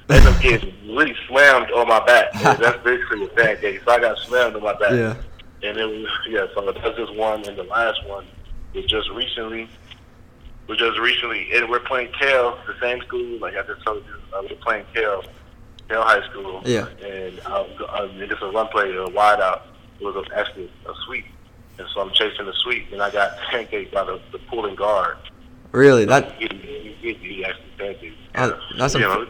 [SPEAKER 3] end up getting really slammed on my back. And that's basically a pancake. So I got slammed on my back.
[SPEAKER 1] Yeah.
[SPEAKER 3] And it was yeah, so that's just one and the last one was just recently was just recently and we're playing Cal, the same school, like I just told you, uh, we're playing Cal, Cal High School.
[SPEAKER 1] Yeah.
[SPEAKER 3] And um, um, and it's a run play, a wide out. It was a, actually a sweep. And so I'm chasing the sweep and I got pancaked by the, the pulling guard.
[SPEAKER 1] Really, that
[SPEAKER 3] He, he, he, actually pancaked.
[SPEAKER 1] Uh, that's
[SPEAKER 3] you know,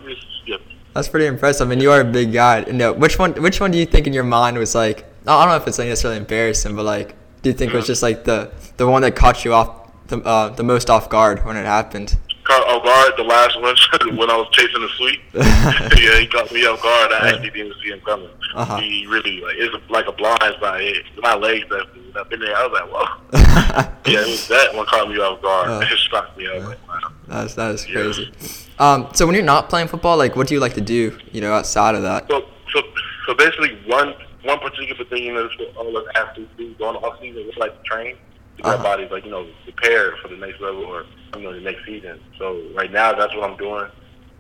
[SPEAKER 3] yeah.
[SPEAKER 1] that's pretty impressive. I mean, you are a big guy. And uh, which one? Which one do you think in your mind was like? I don't know if it's like necessarily embarrassing, but like, do you think it was just like the the one that caught you off the uh, the most off guard when it happened?
[SPEAKER 3] caught off guard the last one when I was chasing the sweep. yeah, he caught me off guard. I actually didn't see him coming.
[SPEAKER 1] Uh-huh.
[SPEAKER 3] He really like it's like a blind spot. It, my legs that up in there. I was like, whoa. yeah, it was that one caught me off guard.
[SPEAKER 1] Uh,
[SPEAKER 3] it struck me. I was like, wow.
[SPEAKER 1] That's that is
[SPEAKER 3] Yeah.
[SPEAKER 1] crazy. Um, so when you're not playing football, like, what do you like to do? You know, outside of that.
[SPEAKER 3] So, so, so basically, one one particular thing you know, that's what all us athletes do during the off season, we like to train. To get
[SPEAKER 1] Uh-huh.
[SPEAKER 3] our bodies like you know prepared for the next level or you know the next season. So right now, that's what I'm doing.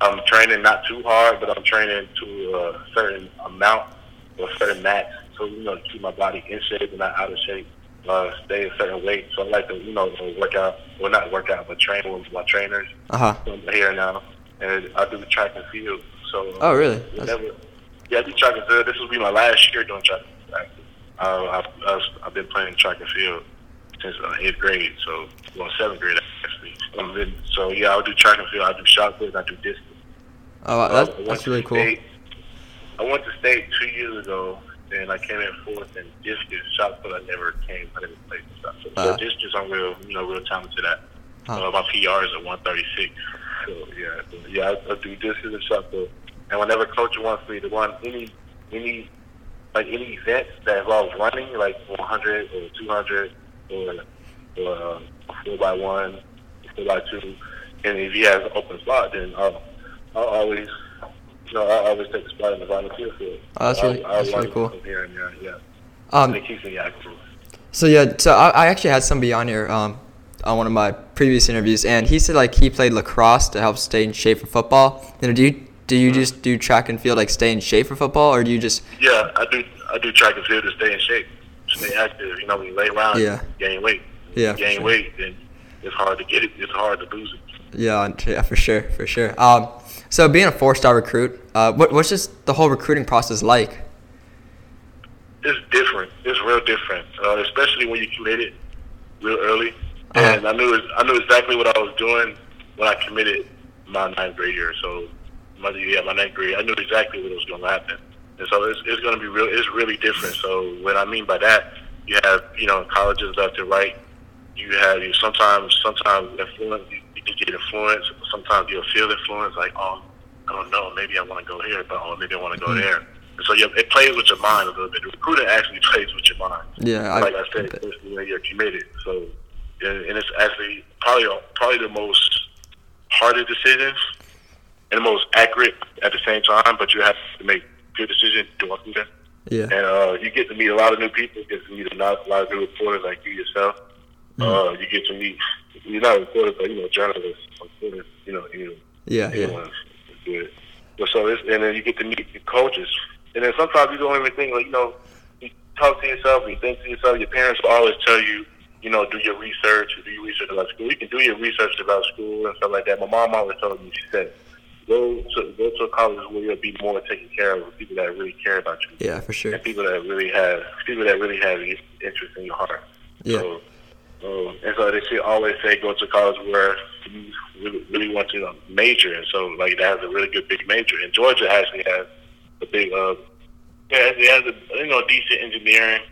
[SPEAKER 3] I'm training not too hard, but I'm training to a certain amount or a certain max. So you know, keep my body in shape and not out of shape. uh, stay a certain weight. So I like to, you know, work out. Well, not work out, but train with my trainers
[SPEAKER 2] Uh huh.
[SPEAKER 3] here now. And I do track and field. So uh,
[SPEAKER 2] Oh, really?
[SPEAKER 3] Never, yeah, I do track and field. This will be my last year doing track and field. Uh, I've, I've been playing track and field since uh, eighth grade, so well seventh grade actually. Um, then, so yeah, I'll do track and field. I do shot put. I do distance.
[SPEAKER 2] Oh, that's, that's really cool.
[SPEAKER 3] State, I went to state two years ago, and I came in fourth in discus. Shot put, I never came. I didn't play shot put.
[SPEAKER 2] Uh.
[SPEAKER 3] So discus, I'm real, you know, real talented at.
[SPEAKER 2] Huh.
[SPEAKER 3] Uh, my PR is at 136. So yeah, so, yeah, I, I do discus and shot put. And whenever coach wants me to run any any like any event that involves running, like 100 or 200 or or four by one, four by two, and if he has an open spot, then I'll I'll always you know I'll always take a spot in the volunteer field.
[SPEAKER 2] Oh, that's really-
[SPEAKER 3] I'll, I'll
[SPEAKER 2] that's really cool.
[SPEAKER 3] from Here and there, yeah.
[SPEAKER 2] Um,
[SPEAKER 3] it keeps me active.
[SPEAKER 2] So yeah, so I, I actually had somebody on here um, on one of my previous interviews, and he said like he played lacrosse to help stay in shape for football. You know, do you do you just do track and field like stay in shape for football, or do you just
[SPEAKER 3] Yeah, I do. I do track and field to stay in shape, stay active. You know, when you lay around,
[SPEAKER 2] Yeah.
[SPEAKER 3] gain weight.
[SPEAKER 2] Yeah,
[SPEAKER 3] gain
[SPEAKER 2] sure.
[SPEAKER 3] weight, then it's hard to get it. It's hard to lose it.
[SPEAKER 2] yeah yeah for sure for sure. Um, so being a four star recruit, uh, what what's just the whole recruiting process like?
[SPEAKER 3] it's different. It's real different, uh, especially when you committed real early.
[SPEAKER 2] Uh-huh.
[SPEAKER 3] And I knew I knew exactly what I was doing when I committed my ninth grade year. So my yeah, my ninth grade, I knew exactly what was going to happen. And so it's, it's going to be real. It's really different. So what I mean by that, you have you know colleges left and right. You have you sometimes sometimes influence. You, you can get influence. Sometimes you'll feel influence. Like oh, I don't know. Maybe I want to go here, but oh, maybe I want to go
[SPEAKER 2] Mhm.
[SPEAKER 3] there. And so you, it plays with your mind a little bit. The recruiting actually plays with your mind.
[SPEAKER 2] Yeah,
[SPEAKER 3] like I said, especially you're committed. So, and, it's actually probably probably the most harder decisions and the most accurate at the same time. But you have to make good decisions doing that.
[SPEAKER 2] Yeah,
[SPEAKER 3] And uh, you get to meet a lot of new people. You get to meet a lot, a lot of new reporters like you yourself. Uh, you get to meet, you're not reporters, but, you know, journalists, reporters, you know, you know,
[SPEAKER 2] yeah, yeah,
[SPEAKER 3] anyone is good. But so it's, and then you get to meet the coaches. And then sometimes you don't even think, like, you know, you talk to yourself you think to yourself, your parents will always tell you, you know, do your research, do your research about school. You can do your research about school and stuff like that. My mom always told me, she said, go to, go to a college where you'll be more taken care of with people that really care about you
[SPEAKER 2] yeah, for sure.
[SPEAKER 3] and people that really have people that really have interest in your heart.
[SPEAKER 2] Yeah.
[SPEAKER 3] So, um, and so they should always say go to college where you really, really want to major. And so like that has a really good big major. And Georgia actually has a big uh yeah it has a you know decent engineering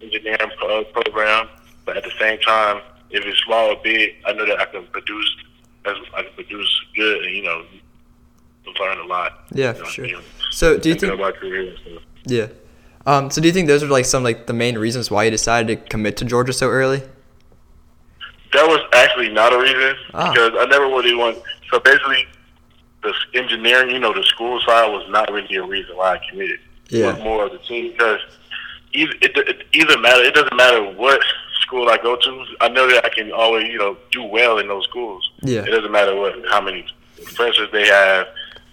[SPEAKER 3] engineering uh, program. But at the same time, if it's small or big, I know that I can produce I can produce good and you know learn a lot.
[SPEAKER 2] Yeah,
[SPEAKER 3] you
[SPEAKER 2] for
[SPEAKER 3] know,
[SPEAKER 2] sure. So do you think?
[SPEAKER 3] career stuff.
[SPEAKER 2] Yeah. Um, so do you think those are like some like the main reasons why you decided to commit to Georgia so early?
[SPEAKER 3] That was actually not a reason
[SPEAKER 2] Ah.
[SPEAKER 3] because I never really want. So basically, the engineering, you know, the school side was not really a reason why I committed. It
[SPEAKER 2] Yeah.
[SPEAKER 3] was more of the team because either it, it either matter. It doesn't matter what school I go to. I know that I can always, you know, do well in those schools.
[SPEAKER 2] Yeah.
[SPEAKER 3] It doesn't matter what how many professors they have,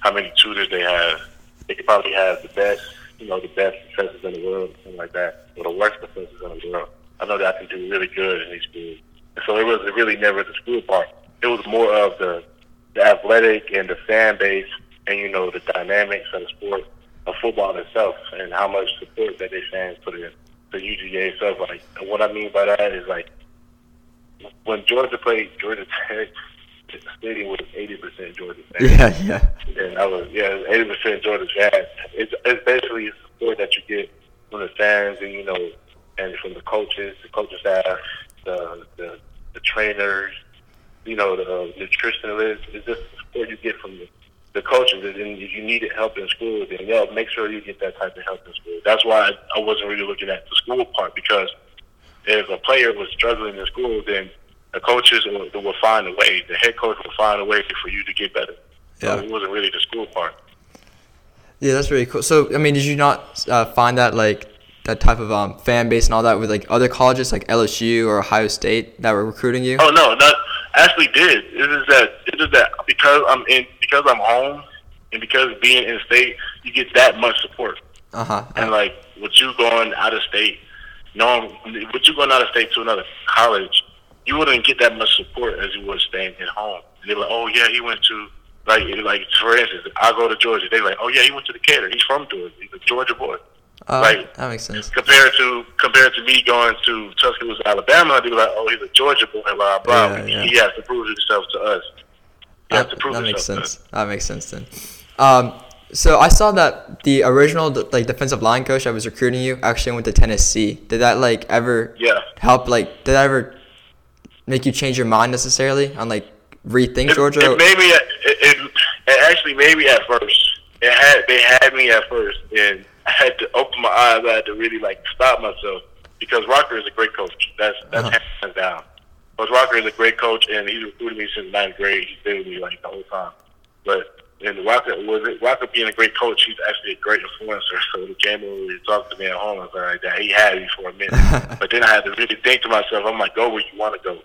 [SPEAKER 3] how many tutors they have. They could probably have the best, you know, the best professors in the world, something like that, or the worst professors in the world. I know that I can do really good in these schools. And so it was really never the school part. It was more of the the athletic and the fan base, and you know the dynamics of the sport of football itself, and how much support that they fans put in the UGA itself. Like, what I mean by that is like when Georgia played Georgia Tech, stadium was eighty percent Georgia fans.
[SPEAKER 2] Yeah, yeah,
[SPEAKER 3] And I was, yeah, eighty percent Georgia fans. It's, it's basically support that you get from the fans, and you know, and from the coaches, the coaching staff, the the, the trainers, you know, the uh, nutritionists. It's just support you get from the, the coaches. And if you needed help in school, then yeah, make sure you get that type of help in school. That's why I, I wasn't really looking at the school part because if a player was struggling in school, then the coaches will, will find a way. The head coach will find a way for you to get better. So
[SPEAKER 2] Yeah.
[SPEAKER 3] it wasn't really the school part.
[SPEAKER 2] yeah. That's really cool. So I mean, did you not uh, find that like that type of um, fan base and all that with like other colleges like LSU or Ohio State that were recruiting you?
[SPEAKER 3] Oh no, not actually did. It is that it is that because I'm in because I'm home and because being in state, you get that much support.
[SPEAKER 2] Uh huh.
[SPEAKER 3] And like with you going out of state, knowing with you going out of state to another college, you wouldn't get that much support as you would staying at home. And they're like, oh yeah, he went to like like for instance, I go to Georgia. They're like, oh yeah, he went to the Decatur. He's from Georgia. He's a Georgia boy.
[SPEAKER 1] Uh,
[SPEAKER 3] Right.
[SPEAKER 1] That makes sense.
[SPEAKER 3] Compared to compared to me going to Tuscaloosa, Alabama, they're like, oh, he's a Georgia boy. Blah blah.
[SPEAKER 1] Yeah, yeah.
[SPEAKER 3] He has to prove himself to us.
[SPEAKER 1] That,
[SPEAKER 3] to
[SPEAKER 1] that makes sense. That makes sense then. Um, so I saw that the original like defensive line coach that was recruiting you actually went to Tennessee. Did that like ever
[SPEAKER 3] Yeah.
[SPEAKER 1] help? Like, did that ever make you change your mind necessarily on like rethink
[SPEAKER 3] It-
[SPEAKER 1] Georgia?
[SPEAKER 3] It, maybe it, it, it actually maybe at first it had they had me at first, and I had to open my eyes. I had to really like stop myself because Rocker is a great coach. That's that's
[SPEAKER 1] Uh-huh.
[SPEAKER 3] hands down. Coach Rocker is a great coach, and he's recruited me since ninth grade. He's been with me like the whole time. But and Rocker was it Rocker being a great coach. He's actually a great influencer. So when he came over, he talked to me at home and stuff like that. He had me for a minute, but then I had to really think to myself. I'm like, go where you want to go.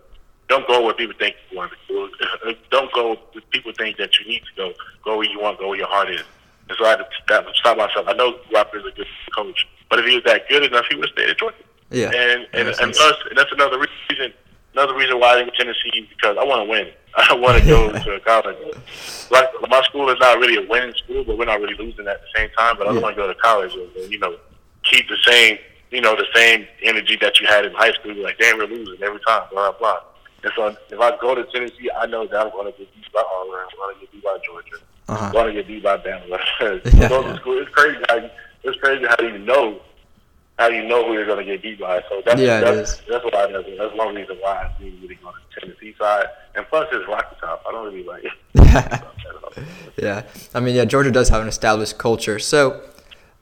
[SPEAKER 3] Don't go where people think you want to go. Don't go where people think that you need to go. Go where you want. Go where your heart is. And so I had to stop, stop myself. I know Rocker is a good coach, but if he was that good enough, he would stay at Georgia.
[SPEAKER 1] yeah.
[SPEAKER 3] And and, and and that's another reason. Another reason why I didn't Tennessee because I want to win. I want to go to a college. Like my school is not really a winning school, but we're not really losing at the same time. But I
[SPEAKER 1] Yeah.
[SPEAKER 3] want to go to college and, you know keep the same you know the same energy that you had in high school. You're like damn, we're losing every time. Blah blah blah. And so if I go to Tennessee, I know that I'm going to get beat by Auburn. I'm going to get beat by Georgia.
[SPEAKER 1] Uh-huh.
[SPEAKER 3] I'm going to get beat by Bama.
[SPEAKER 1] Yeah.
[SPEAKER 3] Those are schools. It's crazy how you, it's crazy how you know how you know who you're going to get beat by. So that's
[SPEAKER 1] Yeah, it
[SPEAKER 3] that's,
[SPEAKER 1] is.
[SPEAKER 3] that's why that's, that's one reason why I really really go to Tennessee side. And plus, it's Rocky Top. I don't really like it.
[SPEAKER 1] Yeah. yeah. I mean, yeah, Georgia does have an established culture. So,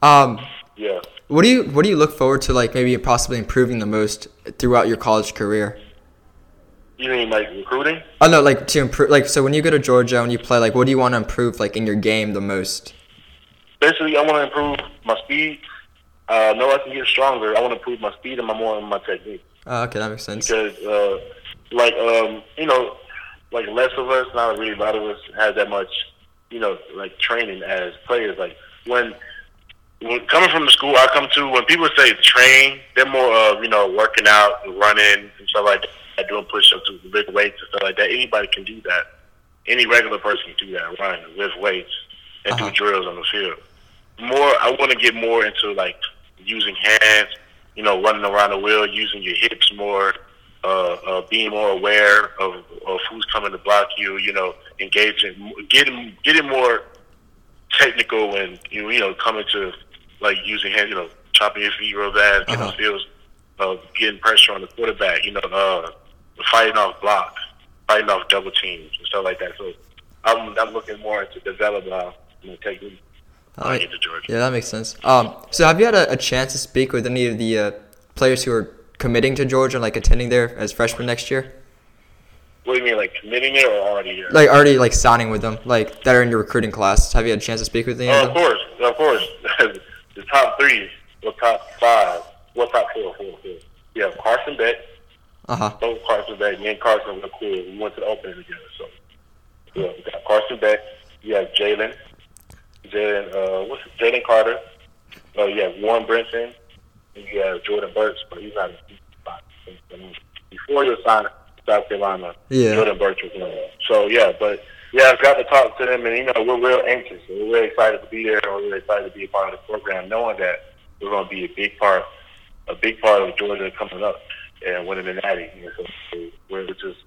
[SPEAKER 1] um,
[SPEAKER 3] yeah.
[SPEAKER 1] what do you what do you look forward to like maybe possibly improving the most throughout your college career?
[SPEAKER 3] You mean like recruiting?
[SPEAKER 1] Oh no, like to improve. Like so, when you go to Georgia and you play, like, what do you want to improve like in your game the most?
[SPEAKER 3] Basically, I want to improve my speed. Uh, know I can get stronger. I want to improve my speed and my more and my technique.
[SPEAKER 1] Oh, okay, that makes sense.
[SPEAKER 3] because uh, like um, you know, like less of us, not really a lot of us have that much, you know, like training as players. Like when when coming from the school I come to, when people say train, they're more of you know working out, and running, and stuff like that, doing push-ups, with big weights and stuff like that. Anybody can do that. Any regular person can do that, run, lift weights, and
[SPEAKER 1] Uh-huh.
[SPEAKER 3] do drills on the field. More, I want to get more into like using hands, you know, running around the wheel, using your hips more, uh, uh, being more aware of, of who's coming to block you, you know, engaging, getting getting more technical and you know, you know coming to like using hands, you know, chopping your feet real bad, getting
[SPEAKER 1] Uh-huh.
[SPEAKER 3] on fields, uh, getting pressure on the quarterback, you know, uh, fighting off blocks, fighting off double teams and stuff like that. So I'm I'm looking more into develop uh, know, technique. when I
[SPEAKER 1] Alright.
[SPEAKER 3] get to Georgia.
[SPEAKER 1] Yeah, that makes sense. Um, so have you had a, a chance to speak with any of the uh, players who are committing to Georgia, like attending there as freshmen next year?
[SPEAKER 3] What do you mean, like committing it or already here?
[SPEAKER 1] Like already like signing with them, like that are in your recruiting class. Have you had a chance to speak with any
[SPEAKER 3] Oh,
[SPEAKER 1] of
[SPEAKER 3] of course, of course. the top three, or top five, what top four, four, four. You have Carson Beck,
[SPEAKER 1] Uh huh.
[SPEAKER 3] both Carson Beck. Me and Carson were cool. We went to the opening together. So, yeah, we got Carson Beck. You have Jalen, Jalen, uh, what's it, Jalen Carter. Uh, you have Warren Brinson, and you have Jordan Burch, but he's not a deep spot. Before you signed South Carolina,
[SPEAKER 1] Yeah.
[SPEAKER 3] Jordan Burch was one. So yeah, but yeah, I've got to talk to them, and you know we're real anxious. We're really excited to be there, and we're really excited to be a part of the program, knowing that we're going to be a big part, a big part of Georgia coming up and winning the Natty. And so we're just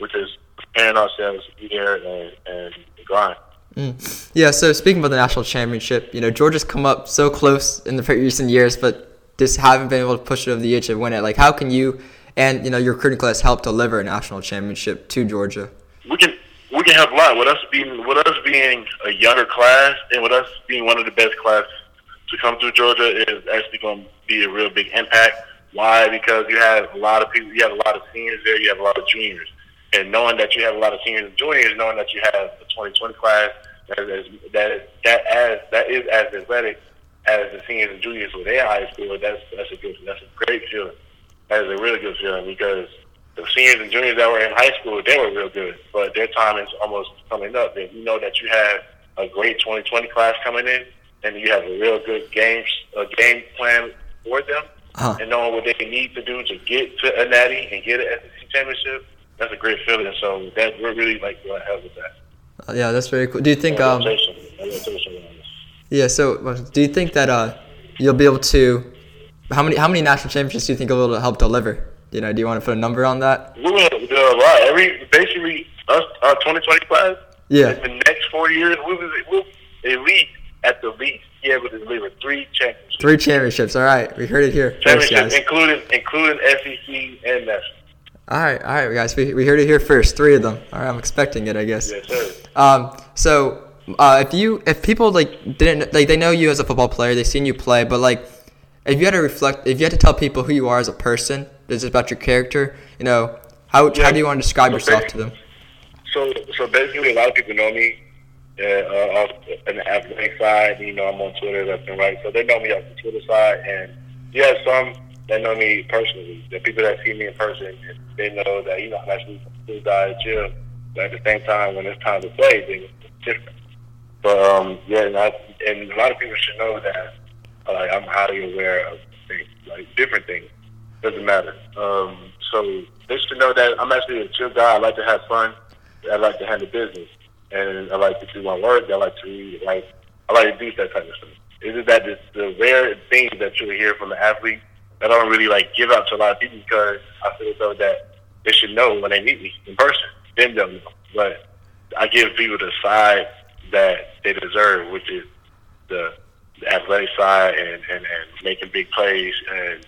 [SPEAKER 3] we're just preparing ourselves to be there and, and grind.
[SPEAKER 1] Mm. Yeah. So speaking about the national championship, you know Georgia's come up so close in the recent years, but just haven't been able to push it over the edge and win it. Like, how can you and you know your recruiting class help deliver a national championship to Georgia?
[SPEAKER 3] we can we can help a lot with us being with us being a younger class and with us being one of the best classes to come through Georgia is actually going to be a real big impact. Why? Because you have a lot of people, you have a lot of seniors there, you have a lot of juniors, and knowing that you have a lot of seniors and juniors, knowing that you have a 2020 class that is that is, that as that is as athletic as the seniors and juniors with their high school, that's that's a good that's a great feeling. That is a really good feeling because the seniors and juniors that were in high school, they were real good, but their time is almost coming up. And you know that you have a great 2020 class coming in, and you have a real good game a game plan for them.
[SPEAKER 1] Uh-huh.
[SPEAKER 3] and knowing what they need to do to get to a natty and get an SEC championship, that's a great feeling. So that we're really like going to help with that.
[SPEAKER 1] Uh, yeah, that's very cool. Do you think? Um,
[SPEAKER 3] rotation, that rotation around us.
[SPEAKER 1] yeah. So, uh, do you think that uh, you'll be able to? How many how many national championships do you think you'll be able to help deliver? You know, do you want to put a number on that?
[SPEAKER 3] We will do a lot. Every basically us our 2020 class.
[SPEAKER 1] Yeah.
[SPEAKER 3] In the next four years, we will we'll at least at the least able to deliver three championships.
[SPEAKER 1] Three championships. All right, we heard it here
[SPEAKER 3] Championships, including including SEC and national.
[SPEAKER 1] All right, all right, guys. We, we heard it here first. Three of them. All right, I'm expecting it, I guess.
[SPEAKER 3] Yes, sir.
[SPEAKER 1] Um, so uh, if you if people like didn't like they know you as a football player, they've seen you play, but like if you had to reflect, if you had to tell people who you are as a person, this is about your character. You know, how how do you want to describe
[SPEAKER 3] So
[SPEAKER 1] yourself to them?
[SPEAKER 3] So, so basically, a lot of people know me uh, off an athletic side. You know, I'm on Twitter left and right, so they know me off the Twitter side. And yeah, some that know me personally. The people that see me in person, they know that you know I'm actually a cool guy at gym. But at the same time, when it's time to play, then it's different. But um, yeah, and, I, and a lot of people should know that uh, I'm highly aware of things, like different things. Doesn't matter. Um, so they should know that I'm actually a chill guy. I like to have fun. I like to handle business, and I like to do my work. I like to read. Like I like to do that type of stuff. It's just that it's the rare things that you'll hear from an athlete that I don't really like give out to a lot of people because I feel as though that they should know when they meet me in person. Then they'll know. But I give people the side that they deserve, which is the, the athletic side and, and, and making big plays and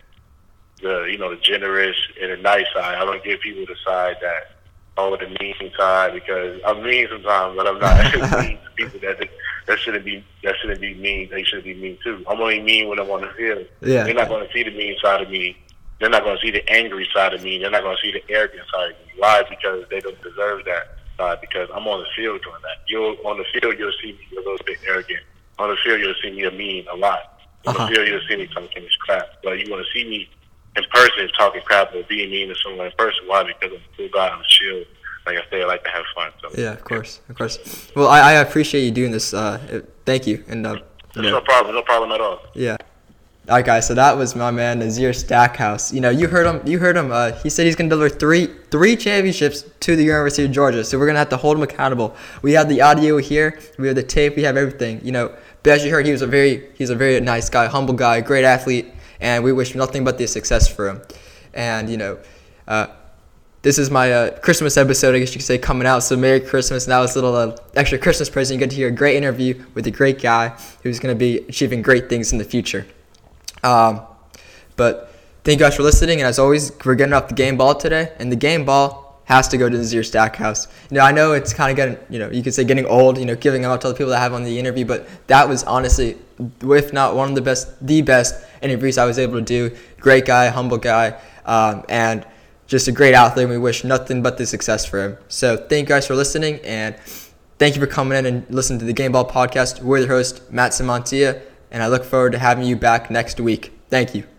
[SPEAKER 3] the you know the generous and the nice side. I don't give people the side that oh the mean side because I'm mean sometimes, but I'm not mean to people that that shouldn't be that shouldn't be mean. They should be mean too. I'm only mean when I'm on the field.
[SPEAKER 1] Yeah.
[SPEAKER 3] They're not going to see the mean side of me. They're not going to see the angry side of me. They're not going to see the arrogant side of me. Why? Because they don't deserve that side. Because I'm on the field doing that. You'll on the field you'll see me a little bit arrogant. On the field you'll see me a mean a lot. On
[SPEAKER 1] Uh-huh.
[SPEAKER 3] the field you'll see me talking this crap. But you want to see me in person talking crap or being mean to someone in person. Why? Because I'm a cool guy. I'm chill. Like I say, I like to have fun. So
[SPEAKER 1] Yeah, of course, of course. Well, I, I appreciate you doing this. Uh, thank you, and uh, you know,
[SPEAKER 3] no problem. No problem at all.
[SPEAKER 1] Yeah. All right, guys. So that was my man Nazir Stackhouse. You know, you heard him. You heard him. Uh, he said he's gonna deliver three three championships to the University of Georgia. So we're gonna have to hold him accountable. We have the audio here. We have the tape. We have everything. You know, but as you heard, he was a very he's a very nice guy, humble guy, great athlete, and we wish nothing but the success for him. And you know, uh, this is my uh, Christmas episode, I guess you could say, coming out. So Merry Christmas. And that was a little uh, extra Christmas present. You get to hear a great interview with a great guy who's going to be achieving great things in the future. Um, but thank you guys for listening. And as always, we're getting off the game ball today. And the game ball has to go to Nazir Stackhouse. You know, I know it's kind of getting, you know, you could say getting old, you know, giving out to the people that I have on the interview. But that was honestly, if not one of the best, the best interviews I was able to do. Great guy, humble guy. Um, and just a great athlete. We wish nothing but the success for him. So thank you guys for listening, and thank you for coming in and listening to the Game Ball Podcast. We're your host, Matt Simontia, and I look forward to having you back next week. Thank you.